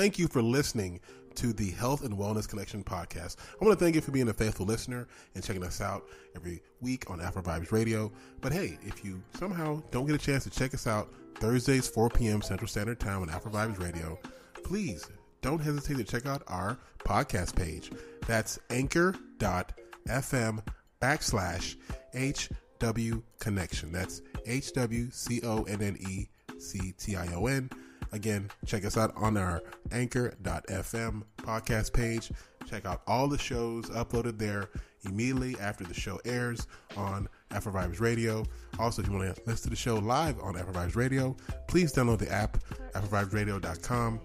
Thank you for listening to the Health and Wellness Connection podcast. I want to thank you for being a faithful listener and checking us out every week on Afro Vibes Radio. But hey, if you somehow don't get a chance to check us out Thursdays, 4 p.m. Central Standard Time on Afro Vibes Radio, please don't hesitate to check out our podcast page. That's anchor.fm backslash HW Connection. That's H W C O N N E C T I O N. Again, check us out on our anchor.fm podcast page. Check out all the shows uploaded there immediately after the show airs on Afro Vibes Radio. Also, if you want to listen to the show live on Afro Vibes Radio, please download the app, AfroVibesRadio.com.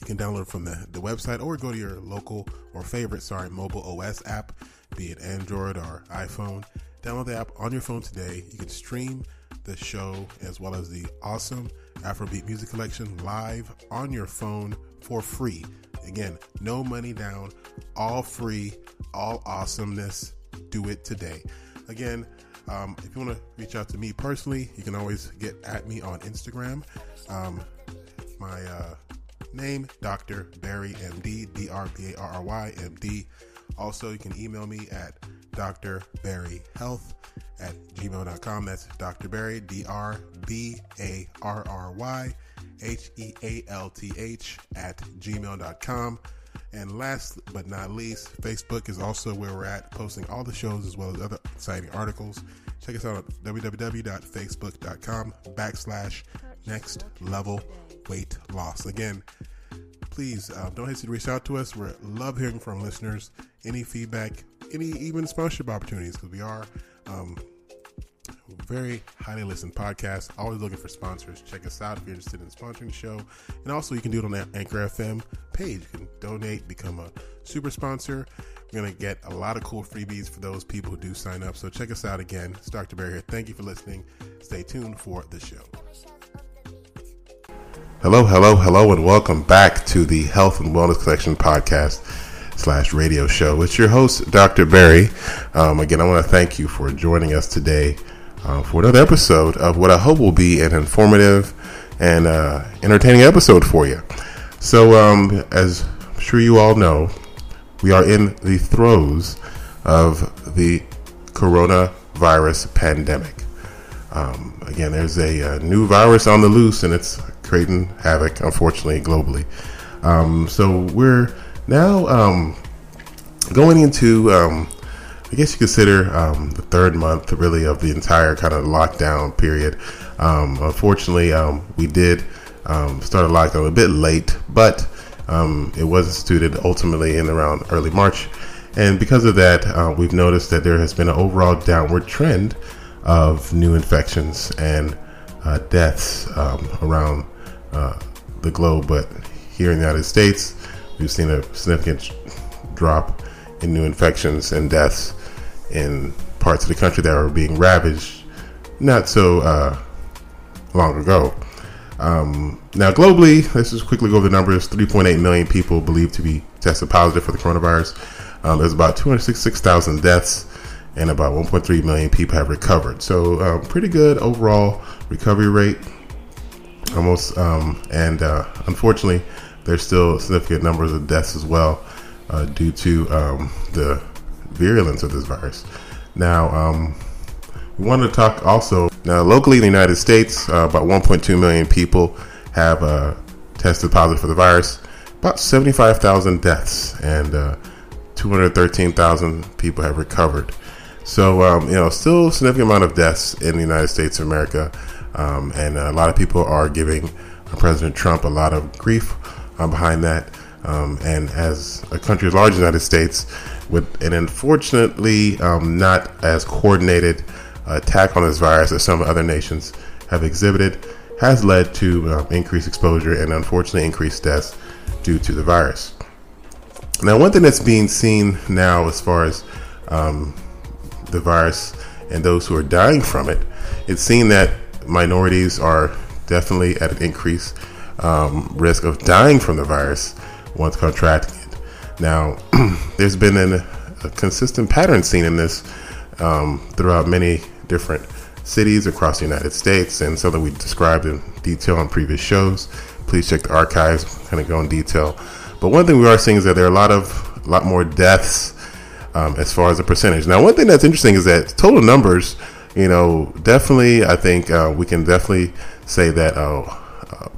You can download from the, the website or go to your local or favorite, sorry, mobile OS app, be it Android or iPhone. Download the app on your phone today. You can stream the show as well as the awesome Afrobeat music collection live on your phone for free. Again, no money down, all free, all awesomeness. Do it today. Again, um, if you want to reach out to me personally, you can always get at me on Instagram. Um, my uh, name, Dr. Barry MD, D R B A R R Y M D. Also, you can email me at drbarryhealth at gmail.com. That's Dr. Barry, D R B A R R Y H E A L T H at gmail.com. And last but not least, Facebook is also where we're at, posting all the shows as well as other exciting articles. Check us out at www.facebook.com backslash next level weight loss. Again, please um, don't hesitate to reach out to us. We love hearing from listeners. Any feedback, any even sponsorship opportunities, because we are um, very highly listened podcast. Always looking for sponsors. Check us out if you're interested in sponsoring the show. And also, you can do it on the Anchor FM page. You can donate, become a super sponsor. We're going to get a lot of cool freebies for those people who do sign up. So check us out again. It's Dr. Bear here. Thank you for listening. Stay tuned for the show. Hello, hello, hello, and welcome back to the Health and Wellness Connection podcast slash radio show. It's your host, Dr. Barry. Um, again, I want to thank you for joining us today uh, for another episode of what I hope will be an informative and uh, entertaining episode for you. So, um, as I'm sure you all know, we are in the throes of the coronavirus pandemic. Um, again, there's a, a, new virus on the loose, and it's creating havoc, unfortunately, globally. Um, so we're now um, going into, um, I guess you consider um, the third month, really, of the entire kind of lockdown period. Um, unfortunately, we did start a lockdown a bit late, but it was instituted ultimately in around early March. And because of that, uh, we've noticed that there has been an overall downward trend of new infections and uh, deaths um, around uh, the globe. But here in the United States, we've seen a significant drop in new infections and deaths in parts of the country that were being ravaged not so uh, long ago. Um, now, globally, let's just quickly go over the numbers 3.8 million people believed to be tested positive for the coronavirus. Um, there's about 266,000 deaths, and about 1.3 million people have recovered. So, um, pretty good overall recovery rate. Almost, um, and uh, unfortunately, there's still significant numbers of deaths as well uh, due to um, the virulence of this virus. Now, um, we want to talk also now locally in the United States, uh, about 1.2 million people have uh, tested positive for the virus. About 75,000 deaths and uh, 213,000 people have recovered. So, um, you know, still significant amount of deaths in the United States of America. Um, and a lot of people are giving President Trump a lot of grief uh, behind that. Um, and as a country as large as the United States, with an unfortunately um, not as coordinated attack on this virus as some other nations have exhibited, has led to uh, increased exposure and unfortunately increased deaths due to the virus. Now, one thing that's being seen now as far as um, the virus and those who are dying from it, it's seen that minorities are definitely at an increased um, risk of dying from the virus once contracting it. Now, there's been an, a consistent pattern seen in this um, throughout many different cities across the United States, and something we described in detail on previous shows. Please check the archives, kind of go in detail. But one thing we are seeing is that there are a lot of a lot more deaths um, as far as the percentage. Now, one thing that's interesting is that total numbers, you know, definitely, I think uh, we can definitely say that uh,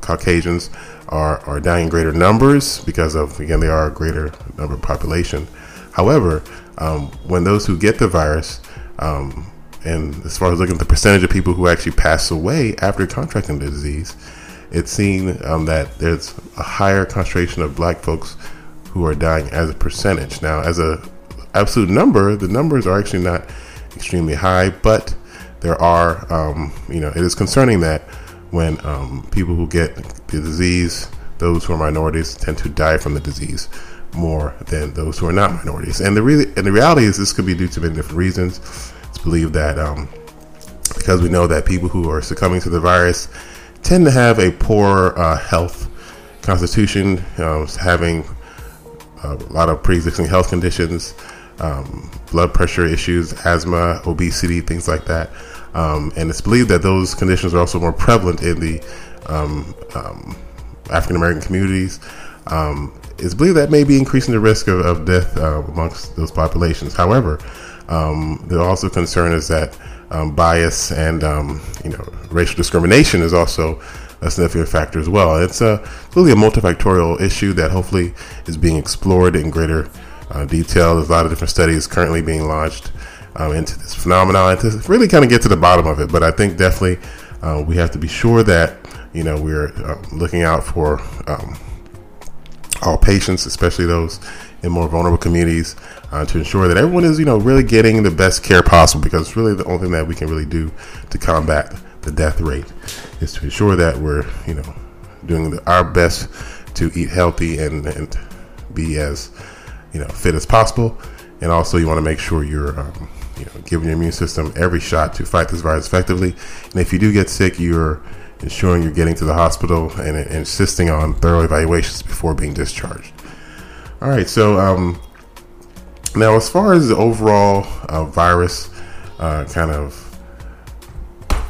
Caucasians are, are dying in greater numbers because of, again, they are a greater number of population. However, um, when those who get the virus, um, and as far as looking at the percentage of people who actually pass away after contracting the disease, it's seen um, that there's a higher concentration of black folks who are dying as a percentage. Now, as a absolute number, the numbers are actually not extremely high, but there are, um, you know, it is concerning that when um, people who get the disease, those who are minorities, tend to die from the disease more than those who are not minorities. And the really, and the reality is, this could be due to many different reasons. It's believed that um, because we know that people who are succumbing to the virus tend to have a poor uh, health constitution, uh, having a lot of pre-existing health conditions, um, blood pressure issues, asthma, obesity, things like that. Um, and it's believed that those conditions are also more prevalent in the um, um African American communities. Um, it's believed that may be increasing the risk of, of death uh, amongst those populations. However, the also concern is that bias and you know racial discrimination is also a significant factor as well. It's a really a multifactorial issue that hopefully is being explored in greater uh, detail. There's a lot of different studies currently being launched um, into this phenomenon to really kind of get to the bottom of it. But I think definitely uh, we have to be sure that you know we're uh, looking out for um, all patients, especially those in more vulnerable communities, uh, to ensure that everyone is you know really getting the best care possible because really the only thing that we can really do to combat the death rate is to ensure that we're you know doing our best to eat healthy and, and be as you know fit as possible, and also you want to make sure you're um, you know giving your immune system every shot to fight this virus effectively. And if you do get sick, you're ensuring you're getting to the hospital and, and insisting on thorough evaluations before being discharged. All right, so um, now as far as the overall uh, virus uh, kind of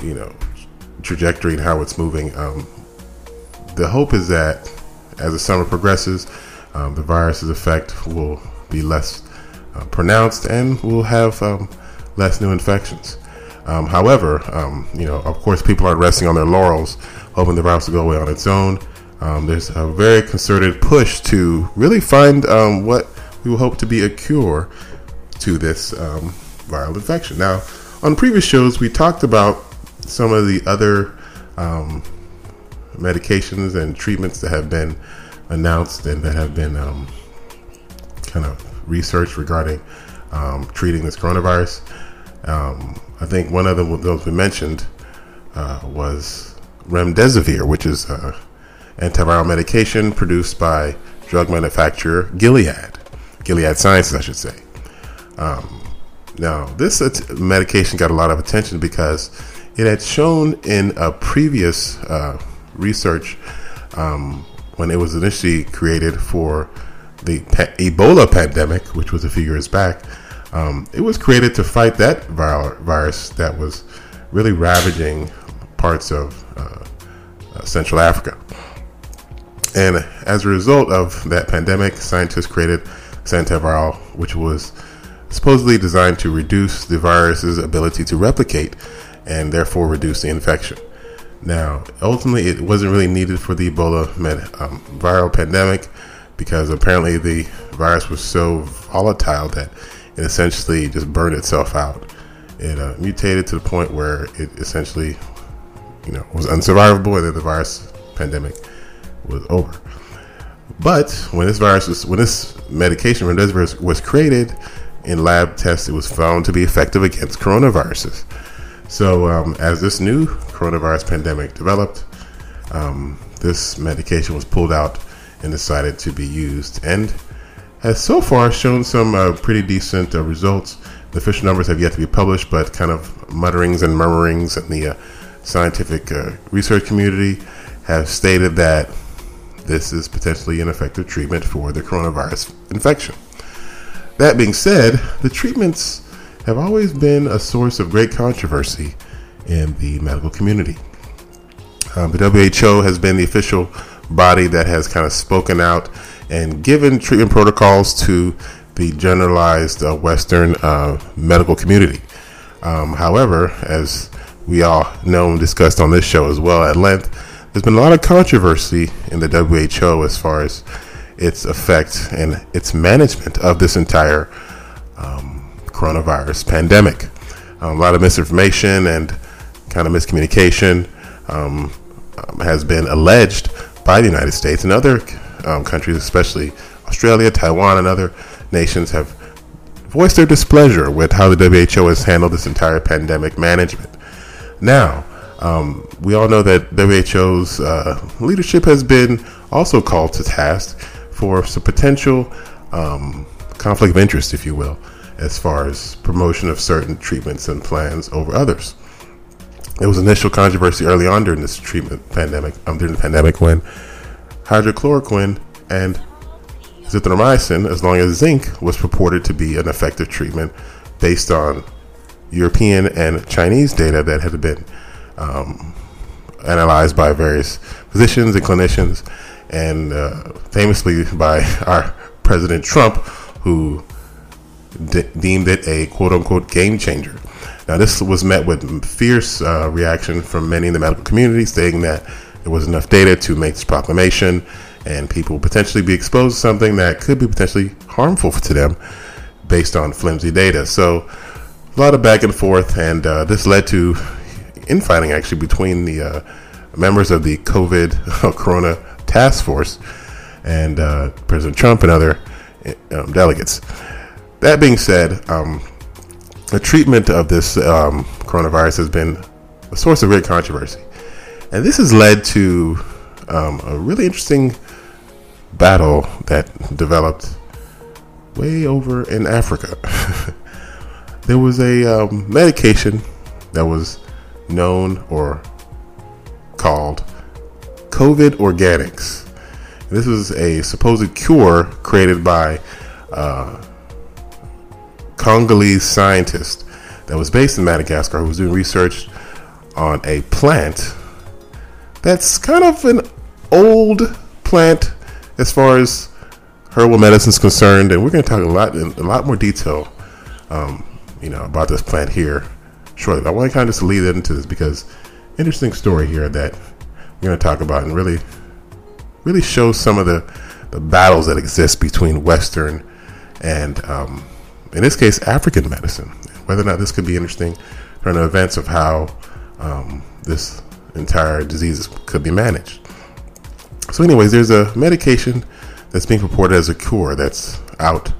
you know trajectory and how it's moving, um, the hope is that as the summer progresses, um, the virus's effect will be less uh, pronounced and we'll have um, less new infections. Um, however, um, you know, of course, people aren't resting on their laurels, hoping the virus will go away on its own. Um, there's a very concerted push to really find um, what we will hope to be a cure to this viral infection. Now, on previous shows, we talked about some of the other medications and treatments that have been announced and that have been um, kind of researched regarding um, treating this coronavirus. Um, I think one of them, those we mentioned, uh, was remdesivir, which is an antiviral medication produced by drug manufacturer Gilead, Gilead Sciences, I should say. Um, now, this medication got a lot of attention because it had shown in a previous uh, research um, when it was initially created for the Ebola pandemic, which was a few years back, um, it was created to fight that viral virus that was really ravaging parts of uh, uh, Central Africa. And as a result of that pandemic, scientists created antiviral, which was supposedly designed to reduce the virus's ability to replicate and therefore reduce the infection. Now, ultimately, it wasn't really needed for the Ebola med, um, viral pandemic because apparently the virus was so volatile that it essentially just burned itself out. It uh, mutated to the point where it essentially, you know, was unsurvivable, and then the virus pandemic was over. But when this virus was, when this medication remdesivir was created in lab tests, it was found to be effective against coronaviruses. So um, as this new coronavirus pandemic developed, um, this medication was pulled out and decided to be used, and has so far shown some uh, pretty decent uh, results. The official numbers have yet to be published, but kind of mutterings and murmurings in the uh, scientific uh, research community have stated that this is potentially an effective treatment for the coronavirus infection. That being said, the treatments have always been a source of great controversy in the medical community. Um, the WHO has been the official body that has kind of spoken out and given treatment protocols to the generalized uh, Western uh, medical community. Um, however, as we all know and discussed on this show as well at length, there's been a lot of controversy in the WHO as far as its effect and its management of this entire um, coronavirus pandemic. Um, a lot of misinformation and kind of miscommunication um, um has been alleged by the United States and other um, countries, especially Australia, Taiwan, and other nations, have voiced their displeasure with how the WHO has handled this entire pandemic management. Now, um, we all know that WHO's uh, leadership has been also called to task for some potential um, conflict of interest, if you will, as far as promotion of certain treatments and plans over others. There was initial controversy early on during this treatment pandemic, um, during the pandemic, when hydrochloroquine and azithromycin, as long as zinc, was purported to be an effective treatment based on European and Chinese data that had been um, analyzed by various physicians and clinicians, and uh, famously by our President Trump, who de- deemed it a quote unquote game changer. Now, this was met with fierce uh, reaction from many in the medical community, saying that there was enough data to make this proclamation and people potentially be exposed to something that could be potentially harmful to them based on flimsy data. So, a lot of back and forth, and uh, this led to infighting actually between the uh, members of the COVID Corona Task Force and uh, President Trump and other um, delegates. That being said, um, the treatment of this um, coronavirus has been a source of great controversy. And this has led to um, a really interesting battle that developed way over in Africa. there was a um, medication that was known or called COVID Organics. This was a supposed cure created by uh, Congolese scientist that was based in Madagascar who was doing research on a plant that's kind of an old plant as far as herbal medicine is concerned, and we're going to talk a lot in a lot more detail, um, you know, about this plant here shortly. But I want to kind of just lead into this because interesting story here that we're going to talk about and really, really show some of the the battles that exist between Western and, um, in this case, African medicine. Whether or not this could be interesting from the events of how um, this entire disease could be managed. So, anyways, there's a medication that's being purported as a cure that's out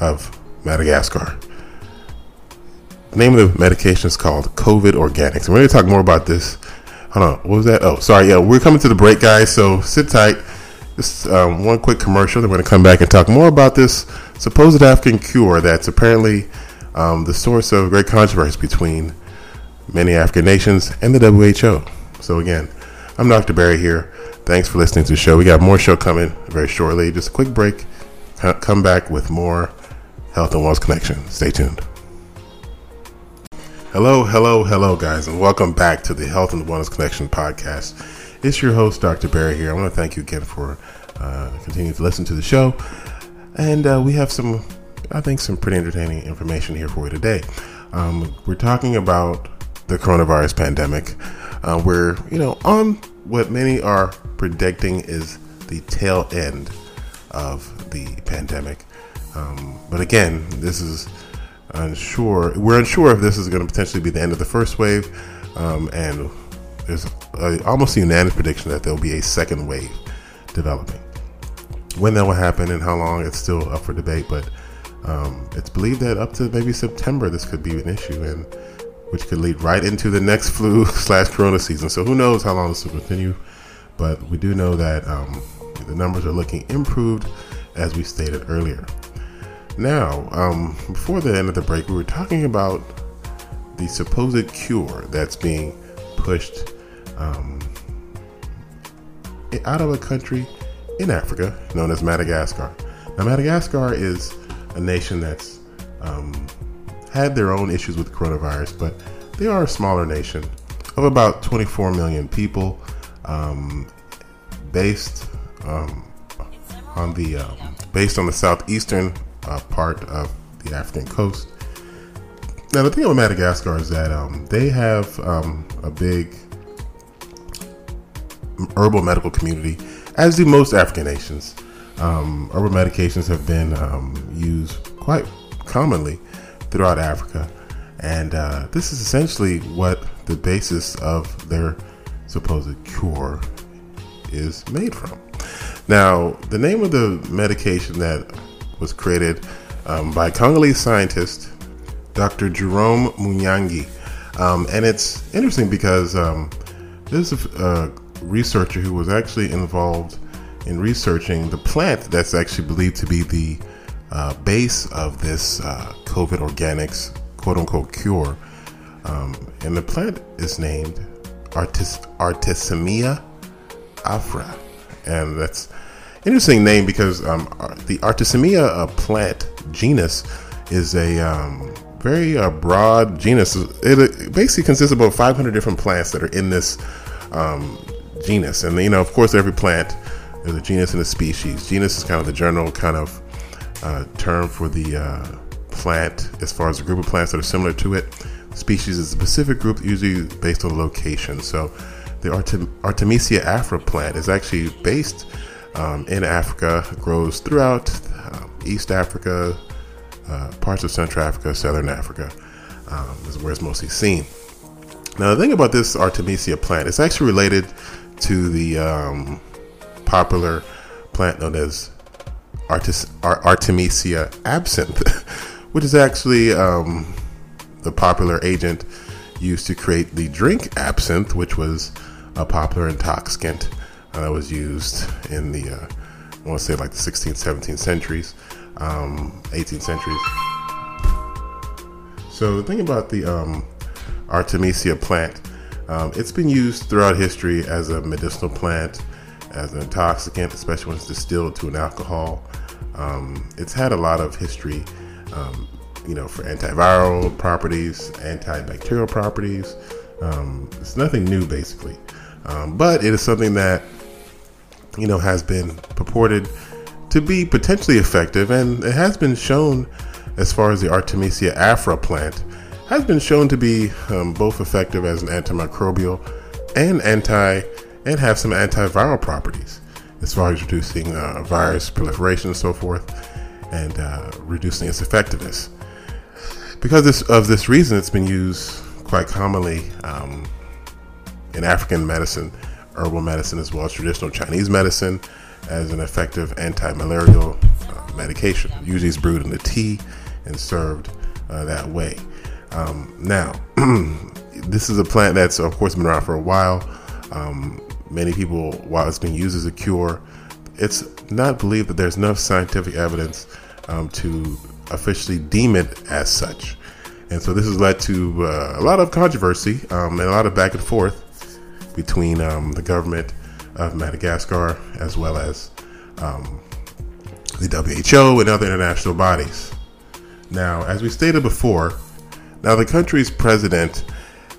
of Madagascar. The name of the medication is called COVID Organics. And we're going to talk more about this. Hold on, what was that? Oh, sorry. Yeah, we're coming to the break, guys. So sit tight. Just um, one quick commercial. Then we're going to come back and talk more about this supposed African cure that's apparently um, the source of great controversy between many African nations and the WHO. So again, I'm Dr. Barry here. Thanks for listening to the show. We got more show coming very shortly. Just a quick break. Come back with more Health and Wellness Connection. Stay tuned. Hello, hello, hello, guys, and welcome back to the Health and Wellness Connection podcast. It's your host, Dr. Barry here. I want to thank you again for uh, continuing to listen to the show. And uh, we have some, I think, some pretty entertaining information here for you today. Um, we're talking about the coronavirus pandemic. Uh, we're, you know, on what many are predicting is the tail end of the pandemic. Um, but again, this is unsure. We're unsure if this is going to potentially be the end of the first wave, um, and there's a, almost a unanimous prediction that there'll be a second wave developing. When that will happen and how long, it's still up for debate, but um, it's believed that up to maybe September, this could be an issue, and which could lead right into the next flu slash corona season. So who knows how long this will continue, but we do know that um, the numbers are looking improved, as we stated earlier. Now, um, before the end of the break, we were talking about the supposed cure that's being pushed um, out of a country in Africa known as Madagascar. Now, Madagascar is a nation that's um, had their own issues with coronavirus, but they are a smaller nation of about 24 million people, um, based um, on the um, based on the southeastern uh, part of the African coast. Now, the thing about Madagascar is that um, they have um, a big herbal medical community, as do most African nations. Um, herbal medications have been um, used quite commonly throughout Africa, and uh, this is essentially what the basis of their supposed cure is made from. Now, the name of the medication that was created um, by Congolese scientist Dr. Jerome Munyangi. Um, and it's interesting because um, there's a, a, researcher who was actually involved in researching the plant that's actually believed to be the uh, base of this uh, COVID organics quote unquote cure. Um, and the plant is named Artis- Artemisia afra. And that's interesting name because um, the Artisemia uh, plant genus is a um, very uh, broad genus. It, basically consists of about 500 different plants that are in this um, genus. And, you know, of course, every plant is a genus and a species. Genus is kind of the general kind of uh, term for the uh, plant as far as a group of plants that are similar to it. Species is a specific group, usually based on location. So the Artem- Artemisia afra plant is actually based um, in Africa, grows throughout uh, East Africa, uh, parts of Central Africa, Southern Africa, um, is where it's mostly seen. Now, the thing about this Artemisia plant, it's actually related to the um, popular plant known as Artis- Artemisia absinthe, which is actually um, the popular agent used to create the drink absinthe, which was a popular intoxicant uh, that was used in the, uh, I want to say like the 16th, 17th centuries um, 18th centuries. So the thing about the um, Artemisia plant, um, it's been used throughout history as a medicinal plant, as an intoxicant, especially when it's distilled to an alcohol. Um, it's had a lot of history, um, you know, for antiviral properties, antibacterial properties. Um, it's nothing new, basically, but it is something that you know has been purported to be potentially effective, and it has been shown, as far as the Artemisia afra plant, has been shown to be um, both effective as an antimicrobial and anti and have some antiviral properties as far as reducing uh, virus proliferation and so forth, and uh, reducing its effectiveness. Because this, of this reason, it's been used quite commonly um, in African medicine, herbal medicine, as well as traditional Chinese medicine as an effective anti-malarial uh, medication. Usually it's brewed in the tea and served uh, that way. Um, now, this is a plant that's of course been around for a while. Um, many people, while it's been used as a cure, it's not believed that there's enough scientific evidence um, to officially deem it as such. And so this has led to uh, a lot of controversy um, and a lot of back and forth between um, the government of Madagascar, as well as um, the WHO and other international bodies. Now, as we stated before, now the country's president,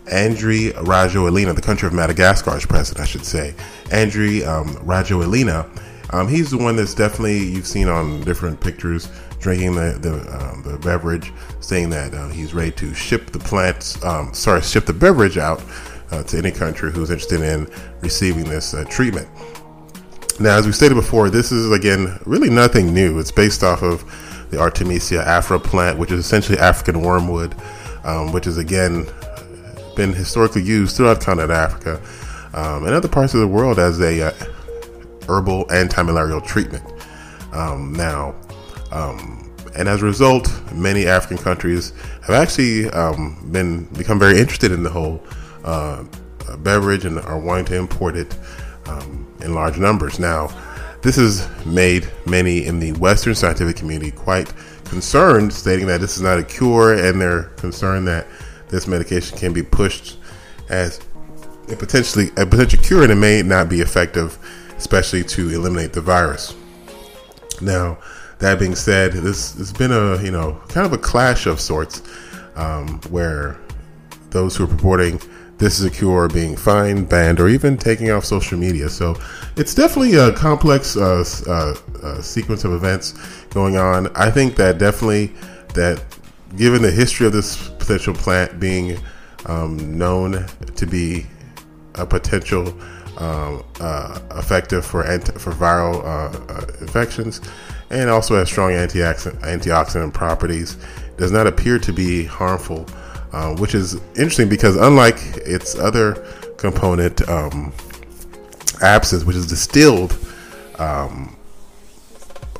Andry Rajoelina, the country of Madagascar's president, I should say, Andry um, Rajoelina, um, he's the one that's definitely you've seen on different pictures drinking the the, um, the beverage, saying that uh, he's ready to ship the plants, um, sorry, ship the beverage out uh, to any country who's interested in receiving this uh, treatment. Now, as we stated before, this is again really nothing new. It's based off of the Artemisia afra plant, which is essentially African wormwood, um, which is again been historically used throughout continental Africa um, and other parts of the world as a uh, herbal anti-malarial treatment. Um, now, um, and as a result, many African countries have actually um, been become very interested in the whole uh, beverage and are wanting to import it um, in large numbers. Now, this has made many in the Western scientific community quite concerned, stating that this is not a cure, and they're concerned that this medication can be pushed as a potentially a potential cure, and it may not be effective, especially to eliminate the virus. Now, that being said, this has been a you know kind of a clash of sorts, um, where those who are purporting this is a cure being fined, banned, or even taking off social media. So it's definitely a complex uh, uh, uh, sequence of events going on. I think that definitely that given the history of this potential plant being um, known to be a potential um, uh, effective for anti- for viral uh, uh, infections, and also has strong antioxidant antioxidant properties, does not appear to be harmful uh, which is interesting because unlike its other component, um, absinthe, which is distilled um,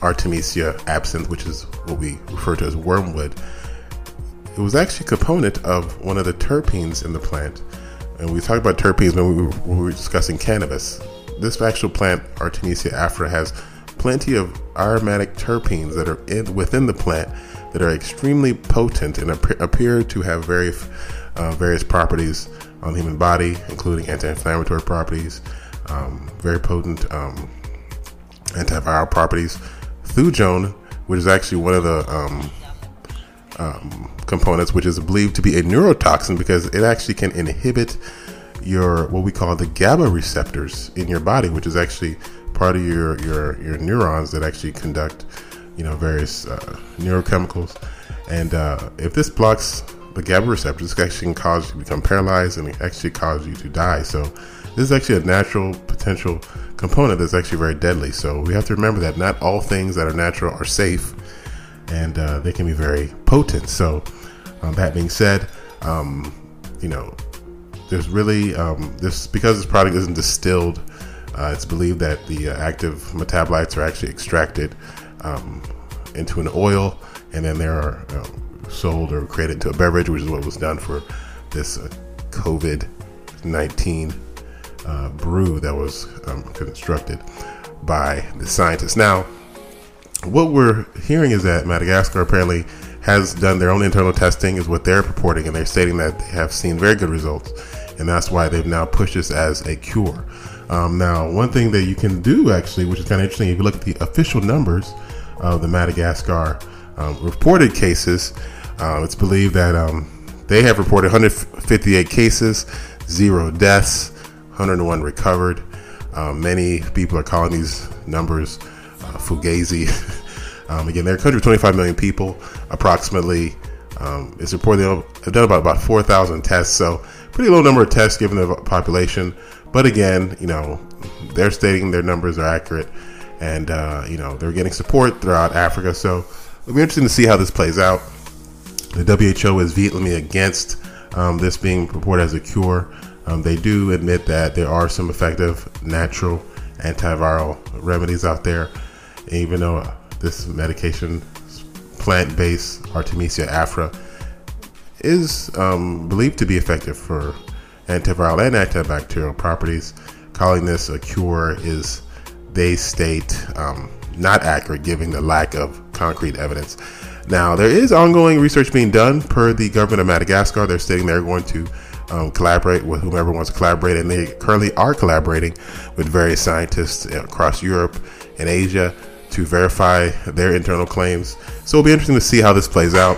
Artemisia absinthe, which is what we refer to as wormwood, it was actually a component of one of the terpenes in the plant. And we talked about terpenes when we were, when we were discussing cannabis. This actual plant, Artemisia afra, has plenty of aromatic terpenes that are in, within the plant that are extremely potent and appear to have very uh, various properties on the human body, including anti-inflammatory properties, um, very potent um, antiviral properties. Thujone, which is actually one of the um, um, components, which is believed to be a neurotoxin because it actually can inhibit your what we call the GABA receptors in your body, which is actually part of your your your neurons that actually conduct you know, various uh, neurochemicals. And uh, if this blocks the GABA receptors, it actually can cause you to become paralyzed and it actually cause you to die. So this is actually a natural potential component that's actually very deadly. So we have to remember that not all things that are natural are safe, and uh, they can be very potent. So um, that being said, um, you know, there's really um, this because this product isn't distilled. Uh, it's believed that the uh, active metabolites are actually extracted um, into an oil, and then they are sold or created into a beverage, which is what was done for this uh, COVID 19 uh, brew that was um, constructed by the scientists. Now, what we're hearing is that Madagascar apparently has done their own internal testing, is what they're purporting, and they're stating that they have seen very good results, and that's why they've now pushed this as a cure. Um, now, one thing that you can do actually, which is kind of interesting, if you look at the official numbers of the Madagascar um, reported cases, uh, it's believed that um, they have reported 158 cases, zero deaths, 101 recovered. Uh, many people are calling these numbers uh, fugazi. um, again, they're a country of 25 million people, approximately. Um, it's reported they've done about, about 4,000 tests, so pretty low number of tests given the population. But again, you know, they're stating their numbers are accurate and uh, you know they're getting support throughout Africa. So it'll be interesting to see how this plays out. The WHO is vehemently against um, this being reported as a cure. Um, they do admit that there are some effective natural antiviral remedies out there, even though this medication, plant-based Artemisia afra, is um, believed to be effective for antiviral and antibacterial properties. Calling this a cure is they state um, not accurate, given the lack of concrete evidence. Now, there is ongoing research being done per the government of Madagascar. They're stating they're going to um, collaborate with whomever wants to collaborate, and they currently are collaborating with various scientists across Europe and Asia to verify their internal claims. So it'll be interesting to see how this plays out.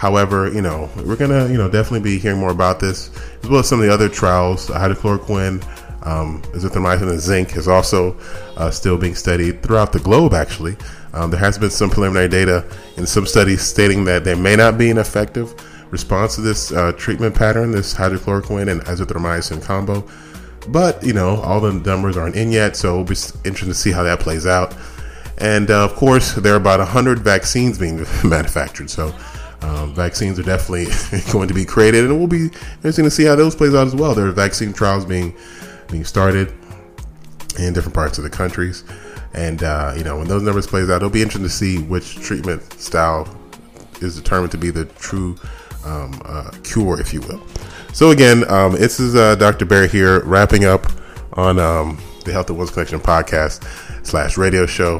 However, you know, we're gonna, you know, definitely be hearing more about this, as well as some of the other trials, hydrochloroquine, um, azithromycin and zinc is also uh, still being studied throughout the globe, actually. Um, there has been some preliminary data in some studies stating that there may not be an effective response to this uh, treatment pattern, this hydrochloroquine and azithromycin combo. But, you know, all the numbers aren't in yet, so it'll be interesting to see how that plays out. And uh, of course, there are about 100 vaccines being manufactured. So Um, vaccines are definitely going to be created, and it will be interesting to see how those plays out as well. There are vaccine trials being being started in different parts of the countries, and uh, you know when those numbers plays out, it'll be interesting to see which treatment style is determined to be the true um, uh, cure, if you will. So again, um, this is uh, Dr. Bear here, wrapping up on um, the Health and Wellness Connection podcast slash radio show.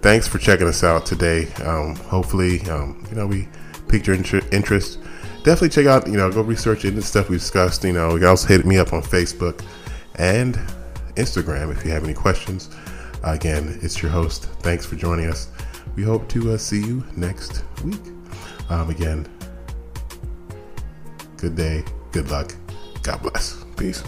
Thanks for checking us out today. Um, hopefully, um, you know we piqued your interest. Definitely check out, you know, go research into stuff we discussed. You know, you also hit me up on Facebook and Instagram if you have any questions. Again, it's your host. Thanks for joining us. We hope to uh, see you next week. Um, again, good day, good luck, God bless. Peace.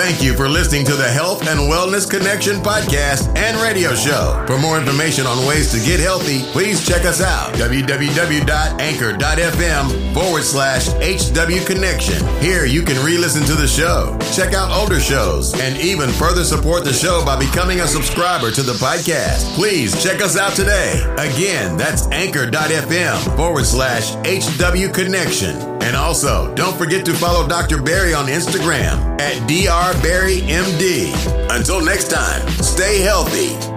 Thank you for listening to the Health and Wellness Connection podcast and radio show. For more information on ways to get healthy, please check us out. www.anchor.fm forward slash HW Connection. Here you can re listen to the show, check out older shows, and even further support the show by becoming a subscriber to the podcast. Please check us out today. Again, that's anchor.fm forward slash HW Connection. And also, don't forget to follow Dr. Barry on Instagram at DR Barry MD. Until next time, stay healthy